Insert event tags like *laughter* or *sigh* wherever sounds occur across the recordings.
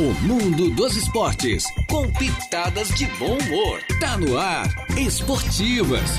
O mundo dos esportes, com pitadas de bom humor. Tá no ar, Esportivas.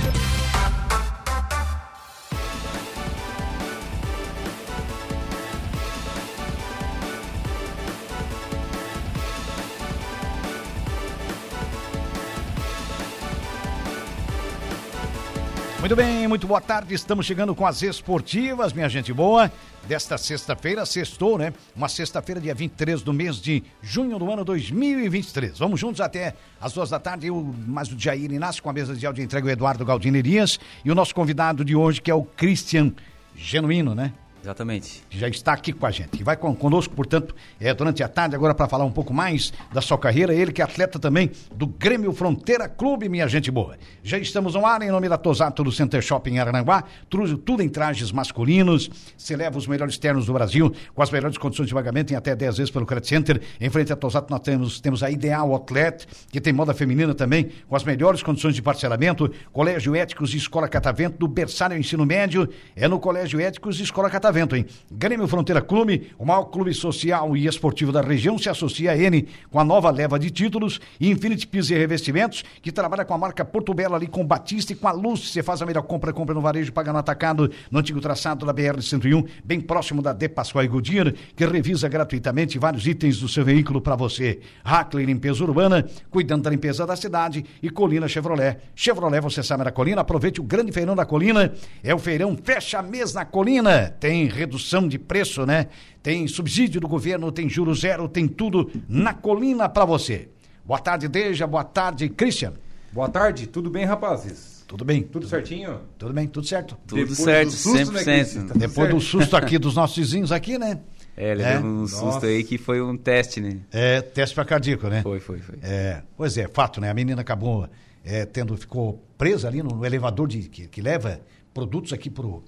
Muito bem, muito boa tarde. Estamos chegando com as esportivas, minha gente boa. Desta sexta-feira, sextou, né? Uma sexta-feira, dia 23 do mês de junho do ano 2023. Vamos juntos até as duas da tarde. Eu, mais o Jair Inácio com a mesa de áudio entrega o Eduardo Galdinerias e o nosso convidado de hoje, que é o Christian Genuíno, né? Exatamente. já está aqui com a gente. E vai conosco, portanto, é, durante a tarde, agora para falar um pouco mais da sua carreira. Ele que é atleta também do Grêmio Fronteira Clube, minha gente boa. Já estamos no ar em nome da Tosato do Center Shopping Arananguá. Tudo, tudo em trajes masculinos. Se leva os melhores ternos do Brasil, com as melhores condições de pagamento em até 10 vezes pelo Credit Center. Em frente à Tosato, nós temos, temos a Ideal Outlet, que tem moda feminina também, com as melhores condições de parcelamento. Colégio Éticos e Escola Catavento, do berçário ao ensino médio, é no Colégio Éticos e Escola Catavento. Catavento, hein? Grêmio Fronteira Clube, o maior clube social e esportivo da região, se associa a N com a nova leva de títulos Infinity Pisos e Revestimentos, que trabalha com a marca Porto Belo ali com Batista e com a Luz. Você faz a melhor compra, compra no varejo, paga no atacado, no antigo traçado da BR-101, bem próximo da De Pascoal e Goodyear, que revisa gratuitamente vários itens do seu veículo para você. Hackley Limpeza Urbana, cuidando da limpeza da cidade e Colina Chevrolet. Chevrolet, você sabe da Colina, aproveite o grande feirão da Colina, é o feirão Fecha Mês na Colina, tem redução de preço, né? Tem subsídio do governo, tem juro zero, tem tudo na colina para você. Boa tarde, Deja. Boa tarde, Christian. Boa tarde, tudo bem, rapazes? Tudo bem? Tudo certinho? Tudo bem, tudo certo. Tudo Depois certo, do susto, né, 100%. Cristian? Tá Depois certo. do susto aqui dos nossos vizinhos aqui, né? É, ele É? deu um susto Nossa. aí que foi um teste, né? É, teste para cardíaco, né? Foi, foi, foi. É, pois é, fato, né? A menina acabou é, tendo, ficou presa ali no, no elevador de, que, que leva produtos aqui pro,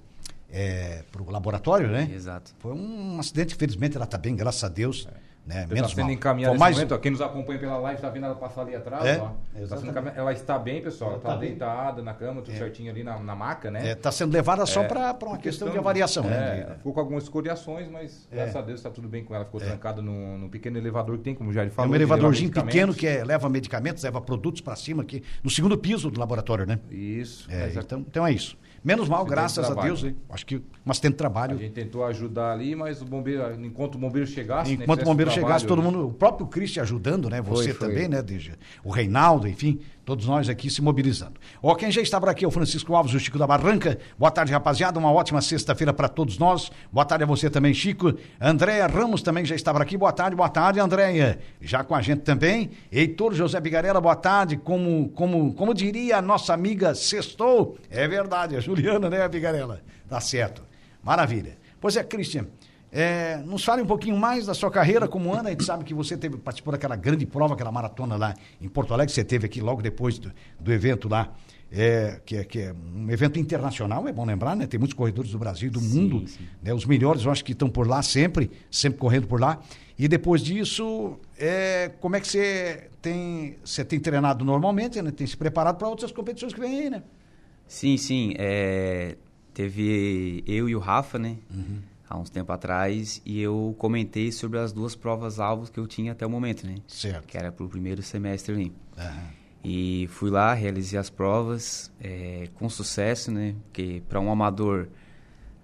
é, pro laboratório, né? Exato. Foi um acidente, felizmente ela está bem, graças a Deus. Né? Você Menos está sendo mal. encaminhada mais... momento, ó, quem nos acompanha pela live está vendo ela passar ali atrás, É. Tá ela está bem, pessoal, ela está tá bem. deitada na cama, tudo certinho ali na, na maca, né? Está sendo levada só É, para uma questão, de avaliação, é, né? De- Ficou com algumas escoriações, mas É. graças a Deus está tudo bem com ela. Ficou trancada num, num pequeno elevador que tem, como já ele É falou. um de levar elevadorzinho pequeno que é- leva medicamentos, leva produtos para cima aqui, no segundo piso do laboratório, né? Isso. É, então, então é isso. Menos mal, graças a trabalho. Deus, hein? acho que um acidente de A trabalho. gente tentou ajudar ali, mas o bombeiro, enquanto o bombeiro chegasse... né, Enquanto o fizesse bombeiro trabalho, chegasse, todo mundo, o próprio Cristian ajudando, né? Você Foi, foi. também, né, Deja? O Reinaldo, enfim, todos nós aqui se mobilizando. Ó, quem já está por aqui é o Francisco Alves, o Chico da Barranca. Boa tarde, rapaziada. Uma ótima sexta-feira para todos nós. Boa tarde a você também, Chico. Andréia Ramos também já está por aqui. Boa tarde, boa tarde, Andréia. Já com a gente também. Heitor José Bigarela, boa tarde. Como, como, como diria a nossa amiga Sextou, é verdade, a Juliana, né, Bigarela? Tá certo. Maravilha. Pois é, Cristian. É, nos fale um pouquinho mais da sua carreira como Ana. A gente sabe que você teve, participou daquela grande prova, aquela maratona lá em Porto Alegre, que você teve aqui logo depois do, do evento lá, é, que, é, que é um evento internacional, é bom lembrar, né? Tem muitos corredores do Brasil e do Sim, mundo. sim. né? Os melhores eu acho que estão por lá sempre, sempre correndo por lá. E depois disso, é, como é que você tem, você tem treinado normalmente, né? Tem se preparado para outras competições que vêm aí, né? Sim, sim. é, teve eu e o Rafa, né? Uhum. Há uns tempo atrás, e eu comentei sobre as duas provas-alvos que eu tinha até o momento, né? Certo. Que era pro primeiro semestre ali. Aham. E fui lá, realizei as provas é, com sucesso, né? Porque para um amador,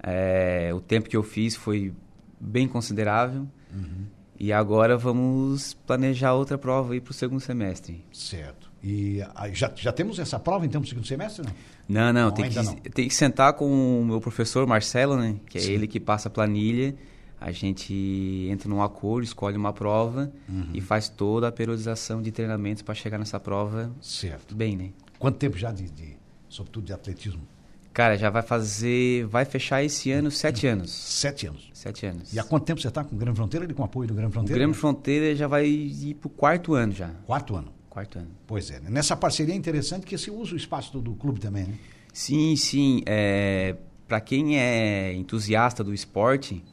é, o tempo que eu fiz foi bem considerável. Uhum. E agora vamos planejar outra prova aí para o segundo semestre. Certo. E aí, já, já temos essa prova então para o segundo semestre, não? Não, não, Não, tem, que, não. tem que sentar com o meu professor Marcelo, né? Que é Sim. ele que passa a planilha. A gente entra num acordo, escolhe uma prova Uhum. e faz toda a periodização de treinamentos para chegar nessa prova Certo. bem, né? Quanto tempo já de, de sobretudo de atletismo? Cara, já vai fazer. Vai fechar esse ano sete anos. Sete anos. Sete anos. E há quanto tempo você está com o Grêmio Fronteira e com o apoio do O Fronteira? Grêmio Fronteira já vai ir pro quarto ano já. Quarto ano. Quarto ano. Pois é. né? Nessa parceria é interessante que você usa o espaço do, do clube também, né? Sim, sim. É, para quem é entusiasta do esporte,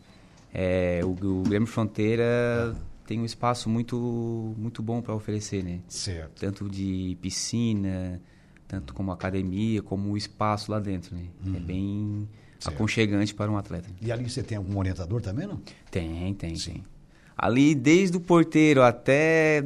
é, o, o Grêmio Fronteira tem um espaço muito, muito bom para oferecer, né? Certo. Tanto de piscina, tanto como academia, como o espaço lá dentro, né? É bem Uhum. Certo. aconchegante para um atleta. E ali você tem algum orientador também, não? Tem, tem, Sim. tem. Ali, desde o porteiro até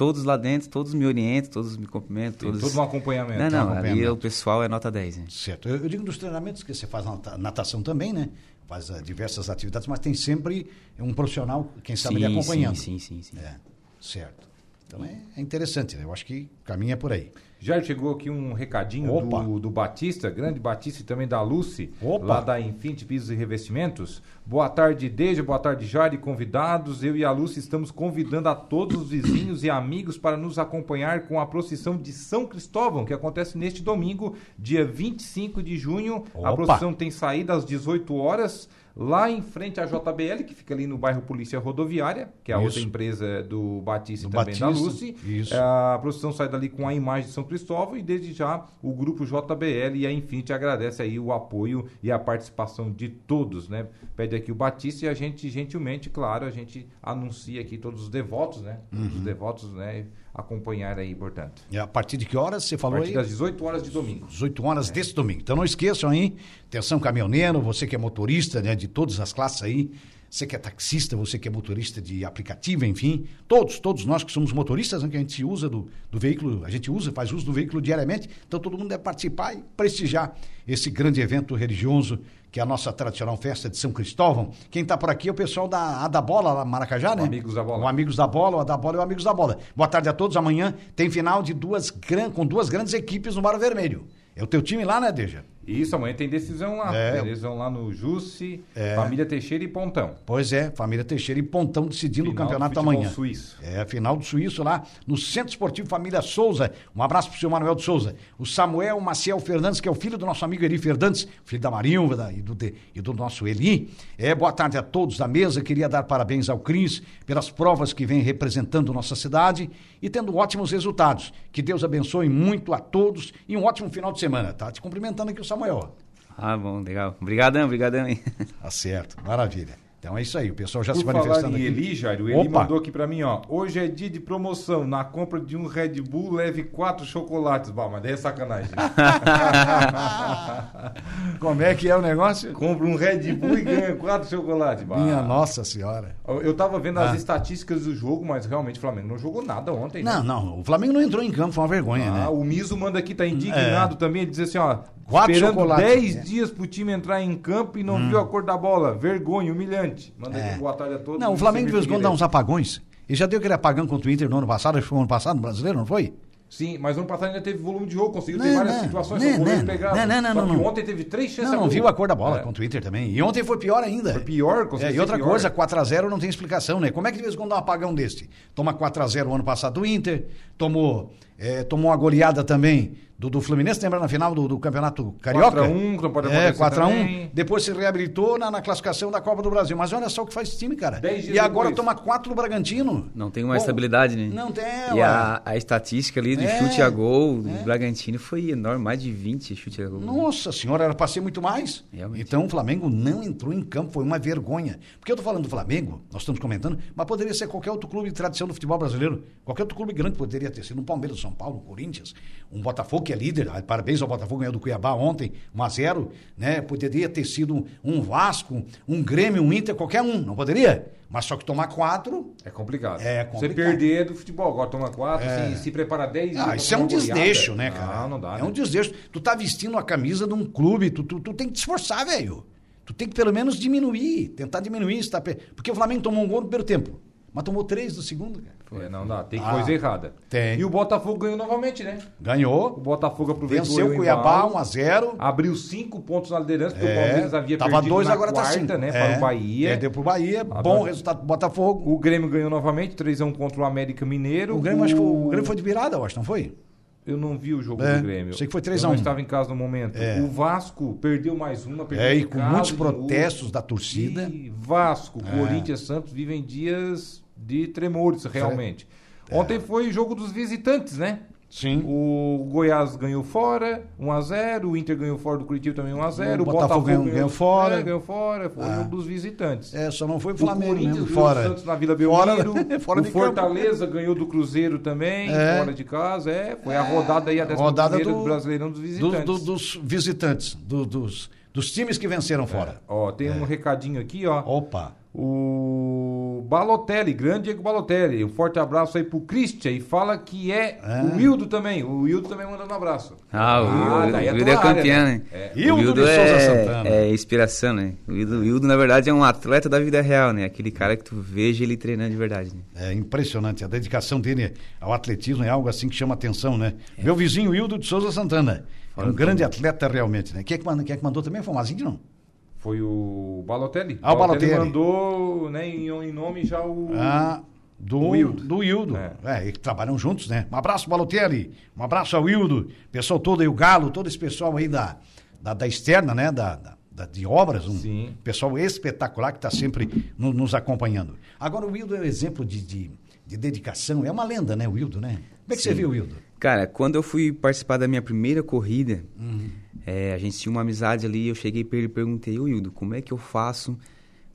todos lá dentro, todos me orientam, todos me cumprimentam. Tem Todos... todo um acompanhamento. Não, não, ali acompanhamento. o pessoal é nota 10, né? Certo. Eu, eu digo dos treinamentos que você faz nata- natação também, né? Faz ah, diversas atividades, mas tem sempre um profissional, quem sabe, lhe acompanhando. Sim, sim, sim. sim. É, certo. Então é, é interessante, né? Eu acho que caminha por aí. Já chegou aqui um recadinho do, do Batista, grande Batista e também da Lucy, Opa. lá da Infinity Pisos e Revestimentos. Boa tarde, Deja, boa tarde, Jari, convidados. Eu e a Lucy estamos convidando a todos os vizinhos e amigos para nos acompanhar com a procissão de São Cristóvão, que acontece neste domingo, dia 25 de junho. Opa. A procissão tem saída às 18 horas. Lá em frente à JBL, que fica ali no bairro Polícia Rodoviária, que é a Isso. outra empresa do Batista Do e também da Batista, Lucy. isso. É, a procissão sai dali com a imagem de São Cristóvão e desde já o grupo JBL e a Infinity agradece aí o apoio e a participação de todos, né? Pede aqui o Batista e a gente gentilmente, claro, a gente anuncia aqui todos os devotos, né? Todos Uhum. os devotos, né? Acompanhar aí, portanto. E a partir de que horas você A falou partir aí? das 18 horas de domingo. 18 horas desse domingo. Então não esqueçam aí, atenção caminhoneiro, você que é motorista né, de todas as classes aí, você que é taxista, você que é motorista de aplicativo, enfim, todos, todos nós que somos motoristas, né, que a gente usa do, do veículo, a gente usa, faz uso do veículo diariamente, então todo mundo deve participar e prestigiar esse grande evento religioso que é a nossa tradicional festa de São Cristóvão. Quem está por aqui é o pessoal da, a da Bola, lá, Maracajá, né? Amigos da Bola. O Amigos da Bola, o da Bola e o Amigos da Bola. Boa tarde a todos. Amanhã tem final de duas gran... com duas grandes equipes no Bar Vermelho. É o teu time lá, né, Deja? Isso, amanhã tem decisão lá. É. Eles vão lá no Jusce, É. Família Teixeira e Pontão. Pois é, Família Teixeira e Pontão decidindo Final o do campeonato futebol amanhã. suíço. É, final do Suíço lá no Centro Esportivo Família Souza. Um abraço pro seu Manuel de Souza. O Samuel Maciel Fernandes, que é o filho do nosso amigo Eli Fernandes, filho da Marilva da- e, do, de- e do nosso Eli. É, boa tarde a todos da mesa. Queria dar parabéns ao Cris pelas provas que vem representando nossa cidade e tendo ótimos resultados. Que Deus abençoe muito a todos e um ótimo final de semana. Tá te cumprimentando aqui o Samuel. Ah, bom, legal. Obrigadão, obrigadão, hein? Tá certo, maravilha. Então é isso aí, o pessoal já Por se falar manifestando em aqui. Eli, Jair, o Eli Opa. mandou aqui pra mim, ó. Hoje é dia de promoção. Na compra de um Red Bull, leve quatro chocolates. Bah, mas daí é sacanagem. *laughs* Como é que é o negócio? Compra um Red Bull e ganha quatro chocolates. Bah. Minha nossa senhora. Eu tava vendo Ah. as estatísticas do jogo, mas realmente o Flamengo não jogou nada ontem. né? Não, não, o Flamengo não entrou em campo, foi uma vergonha, Ah, né? o Miso manda aqui, tá indignado também. Ele diz assim, ó. Quatro esperando chocolates. 10 É. dias pro time entrar em campo e não viu a cor da bola. Vergonha, humilhante. Manda É. aqui boa tarde a todos. Não, o Flamengo de vez em quando dá uns apagões. E já deu aquele apagão contra o Inter no ano passado, acho que foi no ano passado, no brasileiro, não foi? Sim, mas ano passado ainda teve volume de jogo, conseguiu Não, ter várias não, situações, não, não, pegava. não, não, não, Só que não. ontem teve três chances Não, não viu a cor da bola É. contra o Inter também. E ontem foi pior ainda. Foi pior, É, e outra pior. coisa, 4x0 não tem explicação, né? Como é que de vez em quando dá um apagão desse? Toma 4x0 o ano passado do Inter, tomou, é, tomou uma goleada também do, do Fluminense, lembra na final do, do Campeonato Carioca? 4 a 1, que não pode É, acontecer 4x1. também. Depois se reabilitou na, na classificação da Copa do Brasil. Mas olha só o que faz esse time, cara. E agora depois. toma 4 do Bragantino. Não tem uma Bom, estabilidade, né? Não tem, E a, a estatística ali do É, chute a gol do é. Bragantino foi enorme, mais de 20 chute a gol. Nossa senhora, era pra ser muito mais. Realmente. Então o Flamengo não entrou em campo, foi uma vergonha. Porque eu tô falando do Flamengo, nós estamos comentando, mas poderia ser qualquer outro clube de tradição do futebol brasileiro. Qualquer outro clube grande poderia ter sido um Palmeiras, São Paulo, Corinthians, um Botafogo que é líder. Ah, Parabéns ao Botafogo ganhou do Cuiabá ontem, 1 a 0 né? Poderia ter sido um Vasco, um Grêmio, um Inter, qualquer um, não poderia? Mas só que tomar quatro, É complicado. É Você complicado. perder do futebol, agora toma 4, É. se, se prepara 10 Ah, isso é um uma goleada. né, cara? Não, não dá. É né? um desdeixo. Tu tá vestindo a camisa de um clube, tu, tu, tu tem que te esforçar, velho. Tu tem que pelo menos diminuir, tentar diminuir. Tá? Porque o Flamengo tomou um gol no primeiro tempo, mas tomou três no segundo, cara. É, não dá, tem Ah, coisa errada. tem. E o Botafogo ganhou novamente, né? O Ganhou, Botafogo aproveitou venceu o Cuiabá embalo, 1 a 0 Abriu 5 pontos na liderança, porque É, o Palmeiras havia tava perdido dois, na agora tá quarta, cinco. né? É, Para o Bahia. Perdeu pro Bahia, Ah, bom tá. resultado pro Botafogo. O Grêmio ganhou novamente, 3x1 contra o América Mineiro. O Grêmio, acho que foi, o Grêmio foi de virada, eu acho, não foi? Eu não vi o jogo É, do Grêmio. sei que foi 3 Eu a 1. não estava em casa no momento. É. O Vasco perdeu mais uma. Perdeu É, e com casa muitos protestos da torcida. E Vasco, É. Corinthians, Santos vivem dias de tremores, realmente. É. Ontem foi o jogo dos visitantes, né? Sim. O Goiás ganhou fora, 1x0. O Inter ganhou fora do Curitiba também 1x0. O Botafogo ganhou- ganhou fora. É, ganhou fora. Foi Ah. o jogo dos visitantes. É, só não foi o O Flamengo Corinthians mesmo, ganhou fora. do Santos na Vila Fora- Belmiro. *laughs* fora o de campo. Fortaleza ganhou do Cruzeiro também, É. fora de casa. É, foi a rodada aí, a décima Rodada do- do Brasileirão dos Do- visitantes. do- dos visitantes, do- dos, É. dos times que venceram fora. Ó, tem um recadinho aqui, ó. Opa. O Balotelli, grande Diego Balotelli. Um forte abraço aí pro Christian e fala que é Ah. o Wildo também. O Wildo também mandando um abraço. Ah, o Ah, Wildo, daí é o Wildo é tua área, campeão, né? É. O Hildo Wildo de Souza é, Santana. é inspiração, né? O Wildo, o Wildo, na verdade, é um atleta da vida real, né? Aquele cara que tu veja ele treinando de verdade, né? É impressionante. A dedicação dele ao atletismo é algo assim que chama atenção, né? Meu vizinho Hildo de Souza Santana. É um grande atleta realmente, né? Quem é que mandou, quem é que mandou também foi o Mazinho, não? Foi o Balotelli. Ah, o Balotelli. mandou né, em, em nome já o. Ah, do O Hildo. Do Hildo. É. É. e trabalham juntos, né? Um abraço, Balotelli. Um abraço ao Hildo. Pessoal todo aí, o Galo, todo esse pessoal aí da, da, da externa, né? Da, da- da- de obras. Um Sim. pessoal espetacular que está sempre no- nos acompanhando. Agora, o Hildo é um exemplo de, de, de dedicação. É uma lenda, né, o Hildo, né? Como é que você Sim. viu o Hildo? Cara, quando eu fui participar da minha primeira corrida, Uhum. É, a gente tinha uma amizade ali, eu cheguei pra ele e perguntei, ô Hildo, como é que eu faço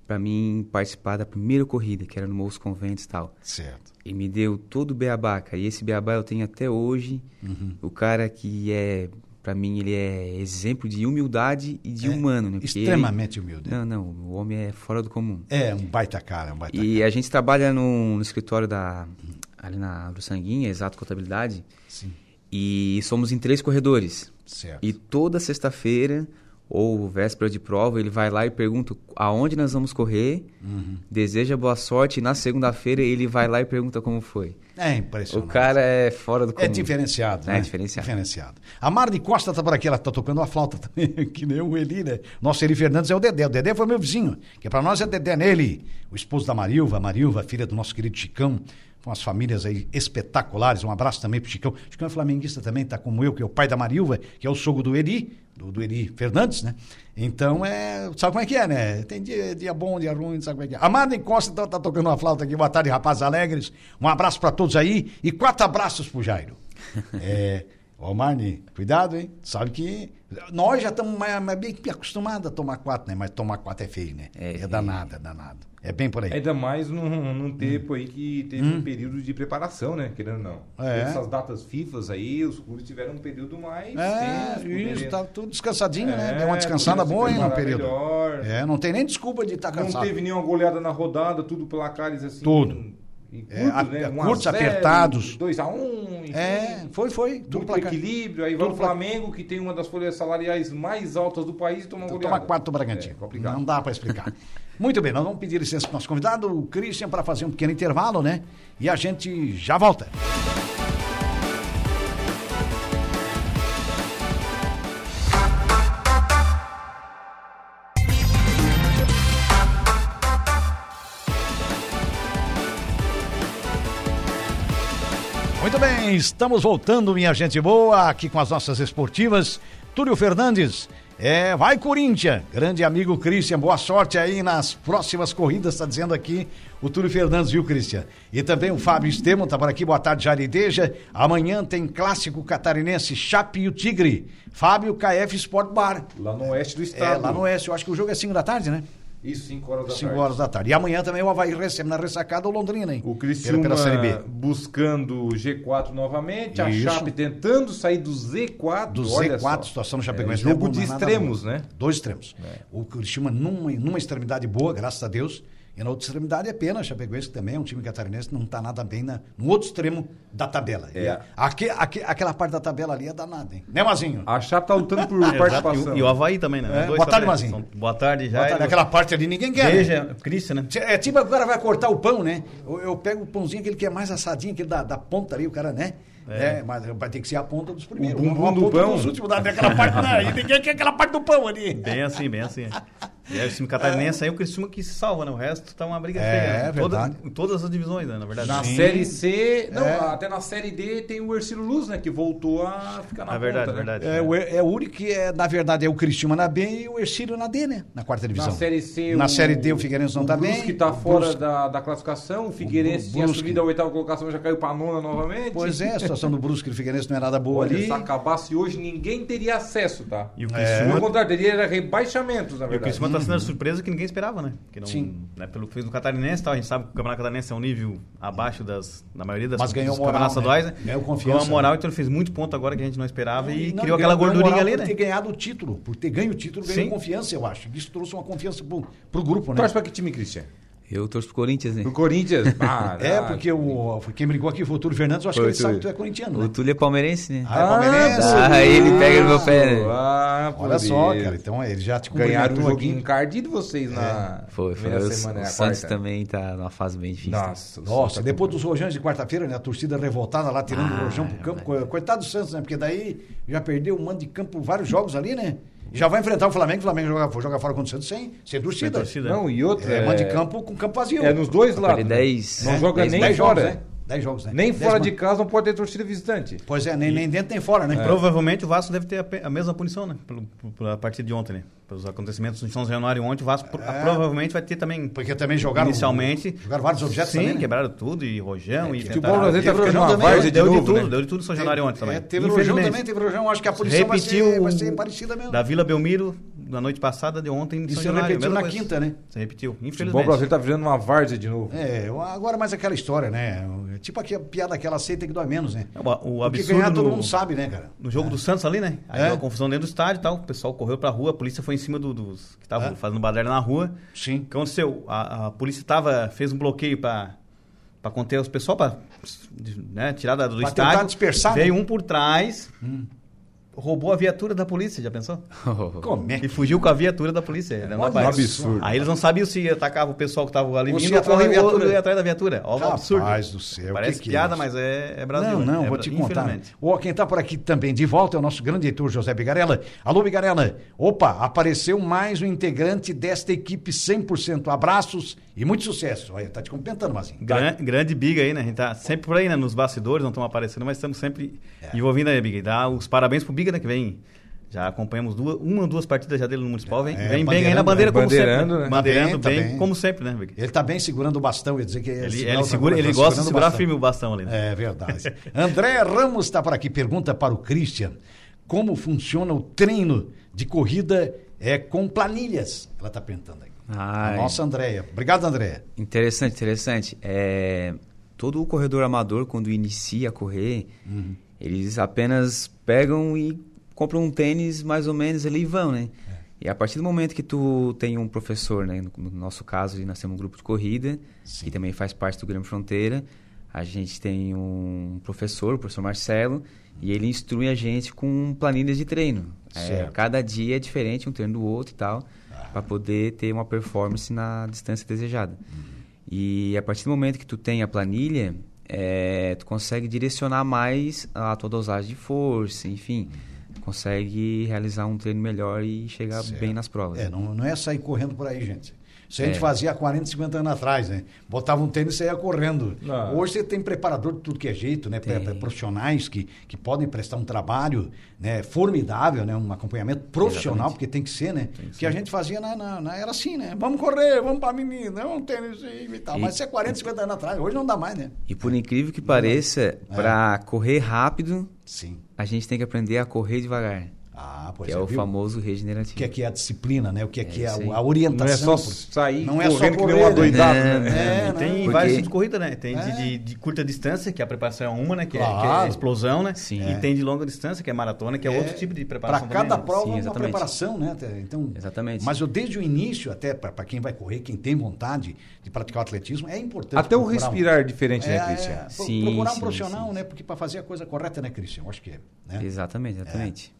pra mim participar da primeira corrida, que era no Moço Conventos e tal? Certo. E me deu todo o beabá, cara. E esse beabá eu tenho até hoje. Uhum. O cara que é, pra mim, ele é exemplo de humildade e de É, humano, né? Porque Extremamente humilde. Ele... Não, não, o homem é fora do comum. É, um baita cara, um baita E a gente trabalha no, no escritório da ali na do Sanguinha, Exato Contabilidade, Sim, e somos em três corredores. Certo. E toda sexta-feira ou véspera de prova, ele vai lá e pergunta aonde nós vamos correr, Uhum. deseja boa sorte e na segunda-feira ele vai lá e pergunta como foi. É O impressionante. cara é fora do comum. É diferenciado, É né? diferenciado. Diferenciado. A Marne Costa tá por aqui, ela tá tocando uma flauta *laughs* também, que nem o Eli, né? Nosso Eli Fernandes é o Dedé. O Dedé foi meu vizinho, que pra nós é Dedé nele. O esposo da Marilva, a Marilva, filha do nosso querido Chicão. Umas famílias aí espetaculares. Um abraço também pro Chicão. Chicão é flamenguista também, tá como eu, que é o pai da Marilva, que é o sogro do Eli, do, do Eli Fernandes, né? Então, é, sabe como é que é, né? Tem dia, dia bom, dia ruim, sabe como é que é. A Marne Costa então, tá tocando uma flauta aqui. Boa tarde, rapazes alegres. Um abraço pra todos aí e quatro abraços pro Jairo. É, *laughs* ô Marne, cuidado, hein? Sabe que nós já estamos mais, mais bem acostumados a tomar quatro, né? Mas tomar quatro é feio, né? É, É danado, é danado. É bem por aí. Ainda mais num, num tempo aí que teve um período de preparação, né? Querendo ou não. Hum. É. Essas datas FIFAs aí, os clubes tiveram um período mais É, tenso, isso, poderia- tá tudo descansadinho, né? É, Deu uma descansada boa, hein, no período. melhor. É, não tem nem desculpa de estar Não cansado. teve nenhuma goleada na rodada, tudo placares assim. Tudo. E É, a- curtos, né? Um a curtos, zero, apertados. 2x1, enfim. É, foi, foi. Placar. equilíbrio. Aí vai o Flamengo, que tem uma das folhas salariais mais altas do país, e toma uma goleada. Toma quatro do Bragantino. É. Não dá para explicar. *laughs* Muito bem, nós vamos pedir licença para o nosso convidado, o Christian, para fazer um pequeno intervalo, né? E a gente já volta. Estamos voltando, minha gente boa, aqui com as nossas esportivas. Túlio Fernandes, é, vai Corinthians, grande amigo Christian, boa sorte aí nas próximas corridas, está dizendo aqui o Túlio Fernandes, viu, Christian? E também o Fábio Estevam, tá por aqui, boa tarde, Jarideja. Amanhã tem clássico catarinense, Chape e o Tigre. Fábio, KF Sport Bar. Lá no oeste do É, estado. lá no Oeste, eu acho que o jogo é 5 da tarde, né? Isso, 5 horas da 5 tarde. horas da tarde. E amanhã também o Havaí recebe na ressacada o Londrina, hein? O Pela- Criciúma pela Série B. buscando o G4 novamente, Isso. a Chape tentando sair do Z4. Do olha Z4, só. situação no É, Chapecoense. jogo é de nada extremos, né? Dois extremos. O Criciúma numa, numa extremidade boa, graças a Deus. E na outra extremidade é pena, a Chapecoense que também é um time catarinense, não está nada bem na, no outro extremo da tabela. É. E aque- aque- aquela parte da tabela ali é danada, hein? Né, Mazinho? A Chape tá lutando por *laughs* participação. E, o- e o Havaí também, né? É, boa tarde, também. Mazinho. São- Boa tarde, já. Bota- Aquela parte ali ninguém quer. né? Veja, Cristian, né? É tipo o cara vai cortar o pão, né? Eu, eu pego o pãozinho, aquele que é mais assadinho, aquele da, da ponta ali, o cara, né? É. mas vai ter que ser a ponta dos primeiros. O bumbum do pão. Dos últimos, daquela parte, né? *laughs* E ninguém quer aquela parte do pão ali. Bem assim, bem assim. E aí, o time catarinense aí, o Criciúma que se salva, né? O resto tá uma briga É, feia. né? Toda- verdade. em todas as divisões, né? Na verdade. Na Sim. Série C, não, É. até na Série D tem o Ercílio Luz, né? Que voltou a ficar na É verdade, ponta, né? verdade. É, o, é o único que, é, na verdade, é o Cristiúma na B e o Ercílio na D, né? Na quarta divisão. Na Série C, Na o, Série D, o Figueirense não o tá Brusque bem. que tá o fora Brusque- da, da classificação. O Figueirense O tinha subido a oitava colocação, já caiu pra nona novamente. Pois é, a situação do Brusque e do Figueirense não é nada boa Olha, ali. se acabasse hoje, ninguém teria acesso, tá? E o Pelo Criciúma, contrário, teria rebaixamentos, na e o verdade. Criciúma tá sendo a surpresa que ninguém esperava, né? Que não, Sim. Né, pelo que fez no Catarinense e tal, a gente sabe que o Campeonato Catarinense é um nível abaixo das, da maioria das Mas ganhou moral, campeonatos né? estaduais, né? Ganhou confiança, Ganhou uma moral, né? então ele fez muito ponto agora que a gente não esperava e Não, criou ganhou- aquela gordurinha moral ali, por né? ter ganhado o título, por ter ganho o título, ganhou Sim. confiança, eu acho. Isso trouxe uma confiança pro, pro grupo, né? Torce pra que time, Cristian? Eu torço pro Corinthians, né? Pro Corinthians. *laughs* Ah, É, não. porque o, quem brigou aqui foi o Túlio Fernandes, eu acho Foi que ele o sabe Túlio. que tu é corintiano, O né? Túlio é palmeirense, né? Ah, é palmeirense? Ah, ele pega no meu pé, né? Ah, Olha só, isso. cara, então ele já te Ganharam o cumprimentou joguinho encardido vocês na Foi, foi. primeira O, semana. o é a Santos quarta. também tá numa fase bem difícil. né? Nossa, o Nossa, Santos depois tá dos rojões de quarta-feira, né? A torcida revoltada lá, tirando Ah, o rojão pro é campo. Co- Coitado do Santos, né? Porque daí já perdeu um mando de campo, vários jogos ali, né? Já vai enfrentar o Flamengo, o Flamengo joga, for jogar fora contra o Santos sem, sem torcida. Não, e outro. É, É, de campo com campo vazio. É nos dois lados. né? 10, Não é, joga 10 nem Dez fora. jogos, né? Dez jogos, né? Nem Dez fora man- de casa não pode ter torcida visitante. Pois é, nem, nem dentro nem fora, né? Provavelmente o Vasco deve ter a, a mesma punição, né? Pelo, pela partida de ontem, né? Pelos acontecimentos em São Januário ontem, o Vasco É. provavelmente vai ter também. Porque também jogaram. Inicialmente. Jogaram vários objetos Sim, também. né? quebaram tudo, e rojão, e Que o tentaram- Paulo Brasileiro tá Teve rojão também, várzea de deu de tudo, né? deu de tudo em São Januário ontem também. É, teve rojão também, teve rojão. Acho que a punição vai ser, vai ser parecida mesmo. da Vila Belmiro na noite passada de ontem em E São Januário. repetiu na coisa. quinta, né? Se repetiu, O futebol infelizmente. brasileiro tá virando uma várzea de novo. É, agora mais aquela história, né? Tipo aqui, a piada aquela aceita que dói menos, né? É, O, o Porque absurdo ganhar todo no, mundo sabe, né, cara? no jogo do Santos ali, né? Aí É. deu confusão dentro do estádio e tal. O pessoal correu pra rua, a polícia foi em cima do- dos que estavam É. fazendo baderna na rua. Sim. O que aconteceu? A, a polícia tava, fez um bloqueio pra, pra conter os pessoal, pra né, tirar da- do Pra tentar estádio. dispersar, Veio né? um por trás, roubou a viatura da polícia, já pensou? *laughs* Como é E fugiu com a viatura da polícia. Não Olha aparece. absurdo. Aí eles não sabiam se atacava o pessoal que tava ali Ou vindo ou ia atrás da viatura. Ó, um Rapaz absurdo. do céu, Parece que que é piada, isso? mas é, é Brasil. Não, né? não, É vou te contar. Ó, quem tá por aqui também de volta é o nosso grande editor José Bigarella. Alô, Bigarella. Opa, apareceu mais um integrante desta equipe 100%. Abraços e muito sucesso. Olha, tá te cumprimentando, Mazinho. Gran- grande biga aí, né? A gente tá sempre por aí, né? Nos bastidores, não estamos aparecendo, mas estamos sempre É. envolvindo aí, Biga. E dá os parabéns pro Biga, né? Que vem. Já acompanhamos duas, uma ou duas partidas já dele no Municipal. Vem, É, vem bem aí na bandeira, como bandeirando, sempre. né? Né? Bandeirando Tá bem, bem, tá bem. como sempre, né? Ele tá bem segurando o bastão, ia dizer que Ele, ele, segura, ele gosta de o segurar bastão. firme o bastão ali. né? É verdade. *laughs* André Ramos está por aqui. Pergunta para o Christian como funciona o treino de corrida é, com planilhas. Ela está perguntando aí. A Ai. nossa Andréia. Obrigado, Andréia. Interessante, interessante. É, todo o corredor amador, quando inicia a correr, eles apenas pegam e compram um tênis mais ou menos ali e vão, né? E a partir do momento que tu tem um professor, né? No, no nosso caso, nós temos um grupo de corrida, Sim. que também faz parte do Grêmio Fronteira. A gente tem um professor, o professor Marcelo, e ele instrui a gente com planilhas de treino. É, cada dia é diferente um treino do outro e tal, para poder ter uma performance na distância desejada. E a partir do momento que tu tem a planilha, é, tu consegue direcionar mais a tua dosagem de força, enfim, consegue realizar um treino melhor e chegar Certo. bem nas provas. É, não, não é sair correndo por aí, gente. Isso a gente É. fazia há 40, 50 anos atrás, né? Botava um tênis e saía correndo. Não. Hoje você tem preparador de tudo que é jeito, né? Tem. Profissionais que, que podem prestar um trabalho né? formidável, né? Um acompanhamento profissional, Exatamente. porque tem que ser, né? que a gente fazia na, na- na- era assim, né? Vamos correr, vamos pra menina, um tênis e tal. E- Mas isso é 40, 50 anos atrás. Hoje não dá mais, né? E por incrível que pareça, para correr rápido, Sim. a gente tem que aprender a correr devagar, Ah, pois que é, é, o viu? famoso O regenerativo. que é que é a disciplina, né? O que é que é, isso aí. a, a Não é orientação. só sair Não é só correndo que nem correr, um né? adoidado, É, né? É, E tem né? Porque- vários tipos de corrida, né? Tem É. de, de- de curta distância, que a preparação é uma, né? Que, é, que Claro. é explosão, né? Sim. E É. tem de longa distância, que é maratona, que é, outro tipo de preparação Para cada também, né? prova, Sim, uma preparação, né? Então, Exatamente. Mas eu, desde o início, até para quem vai correr, quem tem vontade de praticar o atletismo, é importante. Até o um- respirar é diferente, É, né, Cristian? é, Sim, procurar um profissional, né? Porque para fazer a coisa correta, né, Cristian? Eu acho que é. Né? Exatamente, exatamente.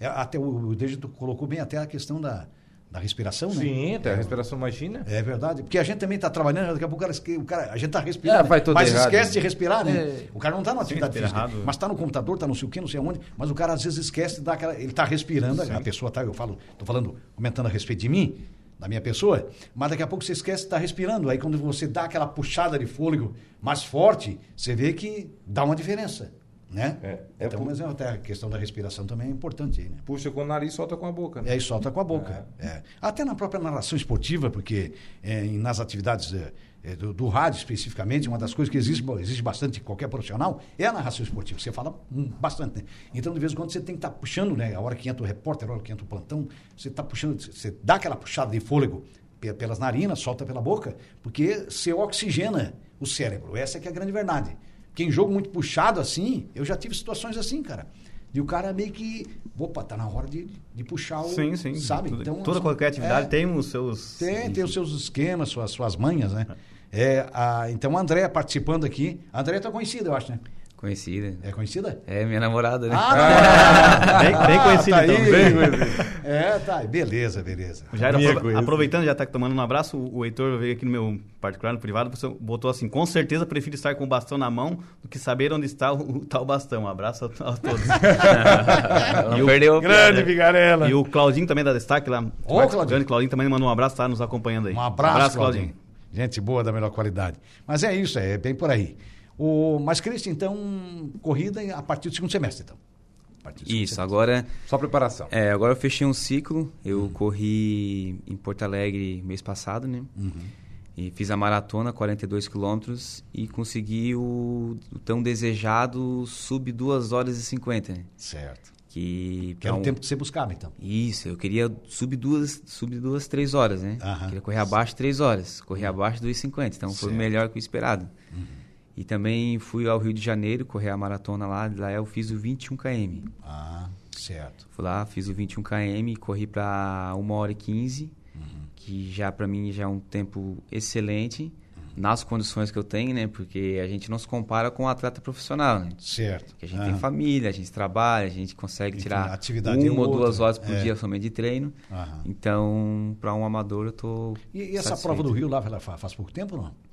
É. É, até o, o colocou bem até a questão da, da respiração, né? Sim, até a respiração, imagina. É verdade. Porque a gente também está trabalhando, daqui a pouco o cara, a gente está respirando, É, vai todo mas errado. esquece de respirar, né? É. O cara não está numa atividade respira física, errado. mas está no computador, está não sei o que, não sei aonde, mas o cara às vezes esquece de dar aquela. Ele está respirando, a pessoa tá, eu falo, estou falando, comentando a respeito de mim, da minha pessoa, mas daqui a pouco você esquece de estar respirando. Aí quando você dá aquela puxada de fôlego mais forte, você vê que dá uma diferença. Né? É, é então, por- mas é até a questão da respiração também é importante né? Puxa com o nariz, solta com a boca. E Né? aí solta com a boca. é. Até na própria narração esportiva, porque é, nas atividades é, é, do, do rádio especificamente, uma das coisas que existe, existe bastante em qualquer profissional é a narração esportiva. Você fala hum, bastante, né? Então, de vez em quando, você tem que estar puxando, né? A hora que entra o repórter, a hora que entra o plantão, você está puxando, você dá aquela puxada de fôlego pe- pelas narinas, solta pela boca, porque você oxigena o cérebro. Essa é que é a grande verdade. Porque em jogo muito puxado assim, eu já tive situações assim, cara. De E o cara meio que, opa, tá na hora de, de puxar o, Sim, sim. sabe? Tudo- Então, toda são- qualquer atividade é, tem os seus. tem, tem os seus esquemas, suas, suas manhas, né? É, a, então a Andréia participando aqui. A Andréia tá conhecida, eu acho, né? Conhecida. É conhecida? É minha namorada, né? Ah, Bem, bem conhecido, tá então. Bem. É, tá. Beleza, beleza. Já coisa. aproveitando, já tá tomando um abraço, o o Heitor veio aqui no meu particular, no privado, você botou assim, com certeza prefiro estar com o bastão na mão do que saber onde está o, o tal bastão. Um abraço a, a todos. *laughs* Ela não perdeu piada. Vigarela. e o Claudinho também da Destaque lá. Ô, o Claudinho. grande Claudinho também mandou um abraço, tá nos acompanhando aí. Um abraço, Claudinho. Gente boa da melhor qualidade. Mas é isso, é bem por aí. O, mas, Cristian, então, corrida a partir do segundo semestre, então. Isso, semestre. agora, Só preparação. é, agora eu fechei um ciclo. Eu corri em Porto Alegre mês passado, né? E fiz a maratona, 42 quilômetros, e consegui o, o tão desejado sub 2 horas e 50. né? Certo. Que, Que era é o um- tempo que você buscava, então. Isso, eu queria sub duas, sub duas, três horas, né? Aham. Queria correr abaixo de três horas. Corri abaixo de 2,50, então foi Certo. melhor que o esperado. E também fui ao Rio de Janeiro correr a maratona lá. Lá eu fiz o 21 km. Ah, certo. Fui lá, fiz o 21 km, corri para 1 hora e 15, Uhum. que já para mim já é um tempo excelente nas condições que eu tenho, né? Porque a gente não se compara com um atleta profissional, né? Certo. Porque a gente Aham. tem família, a gente trabalha, a gente consegue Enfim, tirar atividade uma ou duas horas por é. dia somente de treino. Aham. Então, para um amador, eu tô E, e essa prova do Rio lá, faz pouco tempo ou não?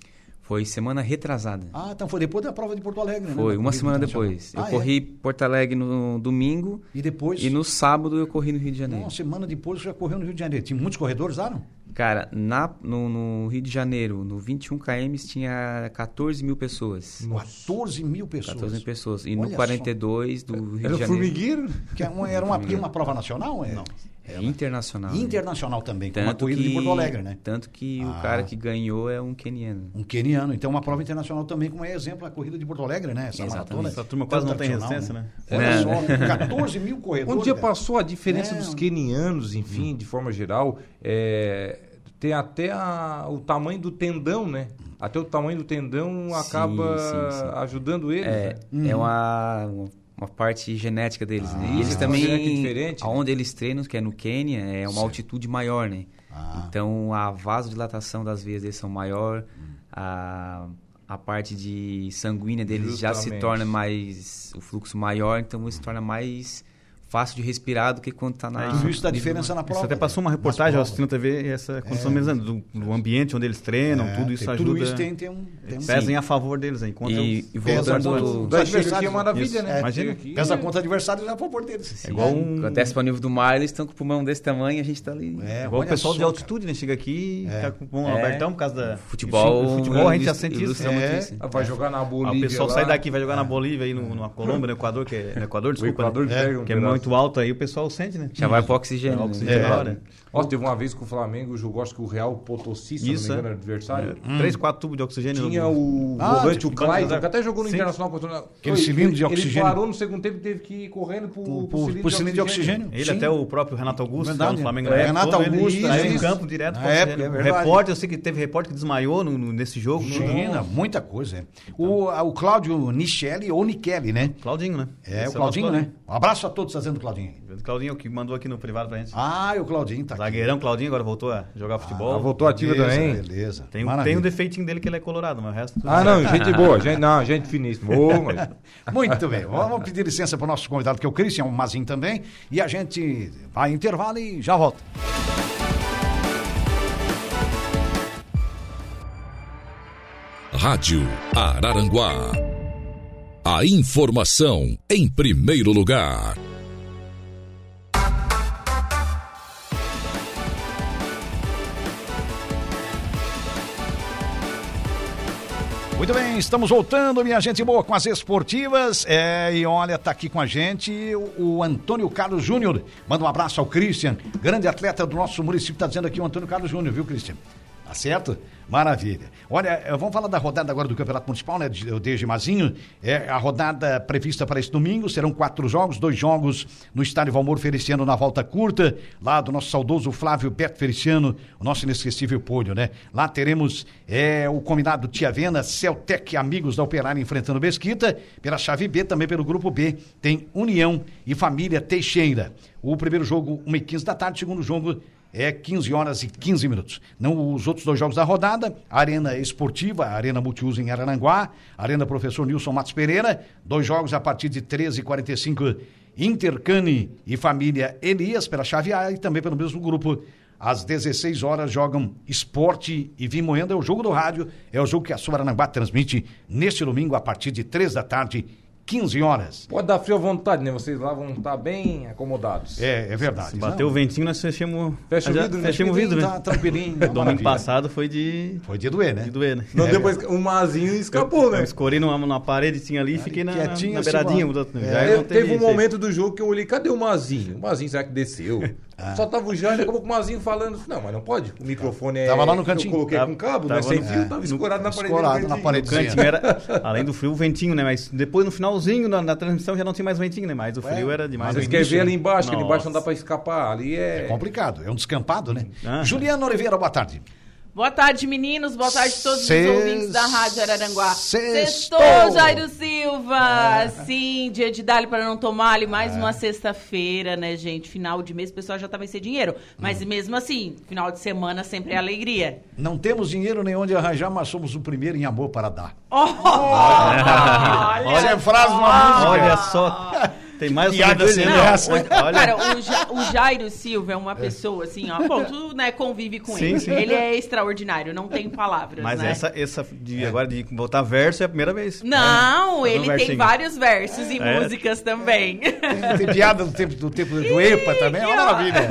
Foi semana retrasada. Ah, então foi depois da prova de Porto Alegre, né? Foi, uma semana depois. Eu Ah, é? corri Porto Alegre no domingo E depois? e no sábado eu corri no Rio de Janeiro. Uma semana depois você já correu no Rio de Janeiro. Tinha muitos corredores lá, não? Cara, na, no, no Rio de Janeiro, no 21 km, tinha 14 mil pessoas. 14 mil pessoas. 14 mil pessoas. E Olha no só. 42 do Rio Era de o Janeiro. formigueiro? Que é uma- era uma, uma prova nacional? É? Não. É internacional. né? Internacional também, como a Tanto corrida que, de Porto Alegre, né? Tanto que Ah. o cara que ganhou é um queniano. Um queniano. Então, uma prova internacional também, como é exemplo, a corrida de Porto Alegre, né? Essa Exatamente. maratona. Essa turma quase não tem resistência, né? Olha Não. só, né? 14 mil corredores. Um dia cara. passou a diferença É. dos quenianos, enfim, de forma geral, é, tem até a- o tamanho do tendão, né? Até o tamanho do tendão Sim, acaba sim, sim. ajudando eles. É, né? é uma, uma parte genética deles, né? Ah, E eles uma também, genética diferente, né? aonde eles treinam, que é no Quênia, é uma Certo. altitude maior, né? Ah. Então, a vasodilatação das veias deles são maior, a, a parte de sanguínea deles já se Justamente. torna mais, o fluxo maior, então isso se torna mais fácil de respirar do que quando tá na... Tudo isso dá diferença na prova. Você até passou uma nas reportagem assistindo na TV, essa condição mesmo, do, do ambiente onde eles treinam, É, tudo isso tem- ajuda. Tudo isso tem, tem um... Tem um Pesem a favor deles aí. Contra E, os- e Pesa voltando... Os chega aqui é maravilha, isso. né? É, imagina. Aqui, Pesa contra adversários é a favor deles. É igual um... Desce para o nível do mar, eles estão com o pulmão desse tamanho e a gente tá ali... É, Igual o olha pessoal só, de altitude, né? Chega aqui, É. fica com um É. abertão por causa da... Futebol, O futebol a gente já sente isso. É. isso. Ah, Vai jogar na Ah, Bolívia. o pessoal lá. sai daqui, vai jogar na Bolívia, aí no, numa Colômbia, no Equador, que é, no Equador, O desculpa, Equador né? que é muito alto aí, o pessoal sente, né? Já vai para oxigênio. É, né? oxigênio É. na. Nossa, teve uma vez que o Flamengo jogou, acho que o Real Potosí, se Isso, não me é. engano, era adversário. Três, quatro tubos de oxigênio. Tinha no- o Ah, volante, tipo, o quando- que até jogou no Sim. Internacional contra Aquele Foi, cilindro de oxigênio. Ele parou no segundo tempo e teve que ir correndo pro, Pro- pro pro- pro cilindro de oxigênio. Ele Sim. até o próprio Renato Augusto, Verdade. lá no Flamengo É, na época, Renato todo ele Augusto, saiu isso. em campo direto. Na com época, oxigênio. é verdade. repórter, eu sei que teve repórter que desmaiou no- no- nesse jogo. Imagina, muita coisa. é. O, o Cláudio Nichelle ou Nichelle, né? Claudinho, né? É, o Claudinho, né? Um abraço a todos fazendo Claudinho. O Claudinho que mandou aqui no privado pra gente. Ah, e o Claudinho tá aqui. Zagueirão Claudinho agora voltou a jogar futebol. Ah, voltou ativa Beleza, também. Beleza. Tem, um- tem um defeitinho dele que ele é colorado, mas o resto Ah, não, *laughs* gente boa. Gente, não, gente finíssima. Ô, mas... *laughs* Muito bem. Vamos pedir licença para o nosso convidado, que é o Christian Mazin também. E a gente vai em intervalo e já volta. Rádio Araranguá. A informação em primeiro lugar. Muito bem, estamos voltando, minha gente boa, com as esportivas. É, e olha, tá aqui com a gente o, o Antônio Carlos Júnior. Manda um abraço ao Christian, grande atleta do nosso município. Tá dizendo aqui o Antônio Carlos Júnior, viu, Christian? Tá certo? Maravilha. Olha, eh, vamos falar da rodada agora do Campeonato Municipal, né? O Desde Mazinho. É a rodada prevista para esse domingo. Serão quatro jogos, dois jogos no estádio Valmor Feliciano na volta curta, lá do nosso saudoso Flávio Beto Feliciano, o nosso inesquecível polho, né? Lá teremos é, o combinado Tia Vena, Celtec Amigos da Operária enfrentando Mesquita. Pela chave B, também pelo grupo B, tem União e Família Teixeira. O primeiro jogo, 1h15 da tarde, segundo jogo é 15 horas e 15 minutos. Não os outros dois jogos da rodada, Arena Esportiva, Arena Multiuso em Arananguá, Arena Professor Nilson Matos Pereira, dois jogos a partir de 13h45, Intercane e Família Elias pela chave A e também pelo mesmo grupo. Às 16 horas jogam Esporte e Vimoenda, é o jogo do rádio, é o jogo que a Suarananguá transmite neste domingo a partir de 3 da tarde, 15 horas. Pode dar frio à vontade, né? Vocês lá vão estar bem acomodados. É, é verdade. Se bateu o ventinho, nós fechamos, Fecha o vidro, né? fechamos o vidro, né? Tá tranquilinho. *laughs* Domingo maravilha. passado foi de, Foi de doer, né? de doer, né? Não, É, depois o Mazinho escapou, né? Eu escorei numa, numa parede tinha ali e fiquei na, na assim, beiradinha. do- É, Teve- não um momento do jogo que eu olhei, cadê o Mazinho? O Mazinho, será que desceu? Só tava o Jair, acabou com o Mazinho falando. Não, mas não pode. O microfone é. Tava lá no cantinho. Eu coloquei Tava- com cabo, né? tava Sem no- fio, é. tava escorado na parede. Escorado no na cantinho. parede. Cantinho era, além do frio, o ventinho, né? Mas depois no finalzinho da, da transmissão já não tinha mais ventinho, né? Mas o frio era demais. mas Vocês no querem início, ver ali embaixo, que ali embaixo não dá pra escapar. Ali É é. complicado, é um descampado, né? Aham. Juliana Oliveira, boa tarde. Boa tarde, meninos. Boa tarde a todos os ouvintes da Rádio Araranguá. Sextou! Jairo Silva! Sim, dia de dali para não tomar ali mais uma sexta-feira, né, gente? Final de mês, o pessoal já tava sem dinheiro. Mas mesmo assim, final de semana sempre é alegria. Não temos dinheiro nem onde arranjar, mas somos o primeiro em amor para dar. Olha, *laughs* Essa é frase de uma música. Olha só. *laughs* Tem mais um Piada sem né? graça. Olha, Cara, o, *laughs* Ja- o Jairo Silva é uma pessoa assim, ó. Bom, tu né, convive com Sim, ele. sim. Ele é extraordinário, não tem palavras. Mas né? essa, essa de agora de botar verso é a primeira vez. Não, É. ele Um tem vários versos e É. músicas também. Tem, tem piada do tempo do, tempo do *laughs* EPA também, é uma maravilha.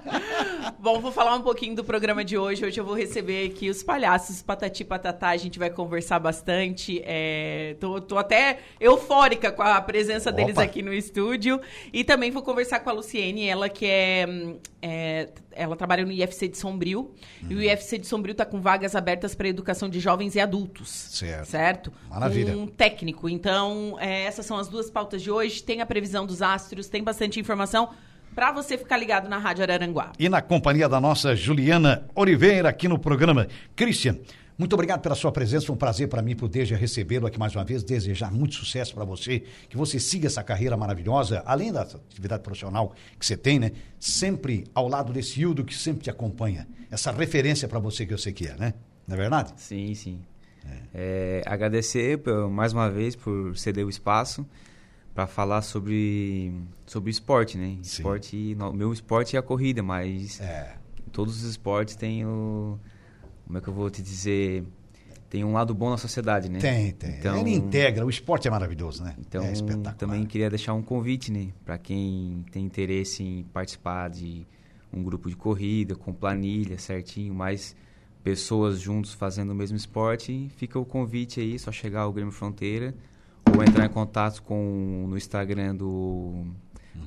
*laughs* Bom, vou falar um pouquinho do programa de hoje. Hoje eu vou receber aqui os palhaços Patati Patatá. A gente vai conversar bastante. É, tô, tô até eufórica com a presença deles Opa. aqui no estúdio. E também vou conversar com a Luciene, ela que é, hum, é, ela trabalha no IFC de Sombrio. E o IFC de Sombrio está com vagas abertas para educação de jovens e adultos. Certo. Certo? Maravilha. Um técnico. Então, é, essas são as duas pautas de hoje. Tem a previsão dos astros, tem bastante informação para você ficar ligado na Rádio Araranguá. E na companhia da nossa Juliana Oliveira aqui no programa. Christian, muito obrigado pela sua presença. Foi um prazer para mim poder já recebê-lo aqui mais uma vez. Desejar muito sucesso para você, que você siga essa carreira maravilhosa, além da atividade profissional que você tem, né? Sempre ao lado desse Hildo que sempre te acompanha. Essa referência para você que eu sei que é, né? Não é verdade? Sim, sim. É, agradecer por- mais uma vez por ceder o espaço para falar sobre sobre esporte, né? Esporte, no- meu esporte é a corrida, mas É. todos os esportes têm o como é que eu vou te dizer, tem um lado bom na sociedade, né? Tem, tem. Então, Ele integra, o esporte é maravilhoso, né? então é espetacular. também queria deixar um convite, né, para quem tem interesse em participar de um grupo de corrida com planilha certinho, mais pessoas juntos fazendo o mesmo esporte, fica o convite aí, só chegar ao Grêmio Fronteira ou entrar em contato com no Instagram do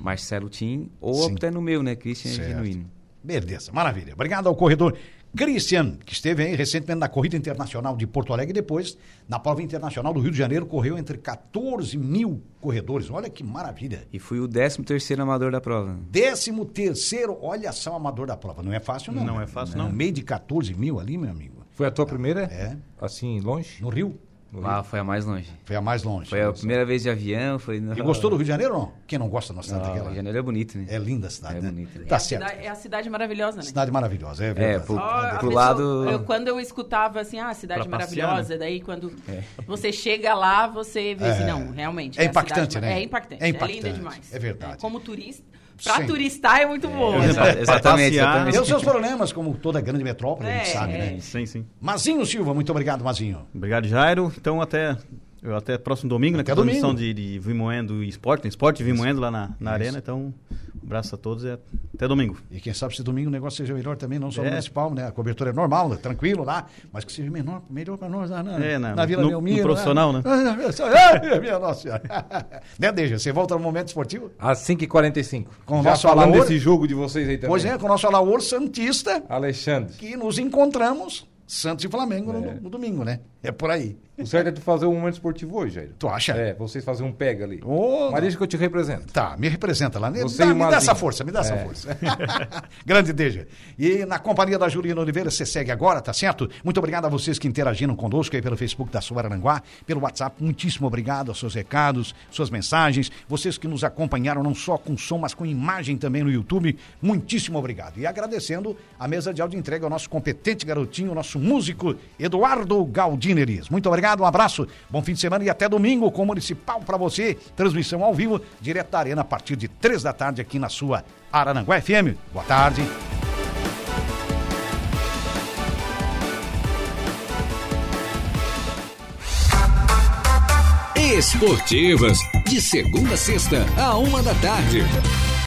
Marcelo Tim ou Sim. até no meu, né, Christian Certo. Genuíno. Beleza, maravilha. Obrigado ao corredor Christian, que esteve aí recentemente na Corrida Internacional de Porto Alegre e depois na prova internacional do Rio de Janeiro, correu entre 14 mil corredores. Olha que maravilha. E fui o 13 terceiro amador da prova. Décimo terceiro, olha só o amador da prova. Não é fácil, não. Não né? é fácil, No não. meio de 14 mil ali, meu amigo. Foi a tua primeira? É. Assim, longe? No Rio. Ah, foi a mais longe. Foi a mais longe. Foi a primeira vez de avião, foi... E gostou do Rio de Janeiro ou não? Quem não gosta da nossa cidade Não, daquela? Rio de Janeiro é bonito, né? É linda a cidade, É né? bonita. Tá é, a certo. cidade, é a cidade maravilhosa, né? Cidade maravilhosa, é É, verdade. pro, Ó, a pro pessoa- lado... eu- quando eu escutava assim, ah, cidade Pra passear, maravilhosa, daí quando você chega lá, você vê assim, não, realmente. É a impactante, cidade- né? É impactante, É é, impactante, linda demais. é verdade. Como turista, pra Sim. turistar é muito bom. Exa- Pra exatamente, passear. exatamente. Tem os seus problemas, como toda grande metrópole, a gente É, sabe, é. né? Sim, sim. Mazinho Silva, muito obrigado, Mazinho. Obrigado, Jairo. Então, até, eu até próximo domingo, Até né? Com a transmissão domingo. de, de Vimoendo e Esporte, né? Esporte e Vimoendo lá na, na Arena. Então, Abraço a todos e até domingo. E quem sabe se domingo o negócio seja melhor também, não só no É. municipal, né? A cobertura é normal, né? tranquilo lá, mas que seja menor, melhor para nós lá na, É, na- na Vila no- Belmiro. no profissional, né? *laughs* Ai, minha nossa senhora. *laughs* né, Deja? Você volta no momento esportivo? Às 5h45. Com o Já nosso falando Alaor? desse jogo de vocês aí também. Pois é, com o nosso Alaor Santista, Alexandre. que nos encontramos, Santos e Flamengo, no, É. no domingo, né? É por aí. O certo é tu fazer um momento esportivo hoje, Jair. Tu acha? É, vocês fazem um pega ali. Ô, Mas deixa que eu te represento. Tá, me representa lá. Você dá, me dá essa força, me dá essa É. força. *laughs* Grande Deja. E na companhia da Juliana Oliveira, você segue agora, tá certo? Muito obrigado a vocês que interagiram conosco aí pelo Facebook da Suaranguá, pelo WhatsApp. Muitíssimo obrigado aos seus recados, suas mensagens. Vocês que nos acompanharam não só com som, mas com imagem também no YouTube. Muitíssimo obrigado. E agradecendo a mesa de áudio entrega ao nosso competente garotinho, nosso músico Eduardo Muito obrigado, um abraço, bom fim de semana e até domingo com o Municipal para você. Transmissão ao vivo, direto da Arena, a partir de três da tarde aqui na sua Arananguá FM. Boa tarde. Esportivas, de segunda a sexta, a uma da tarde.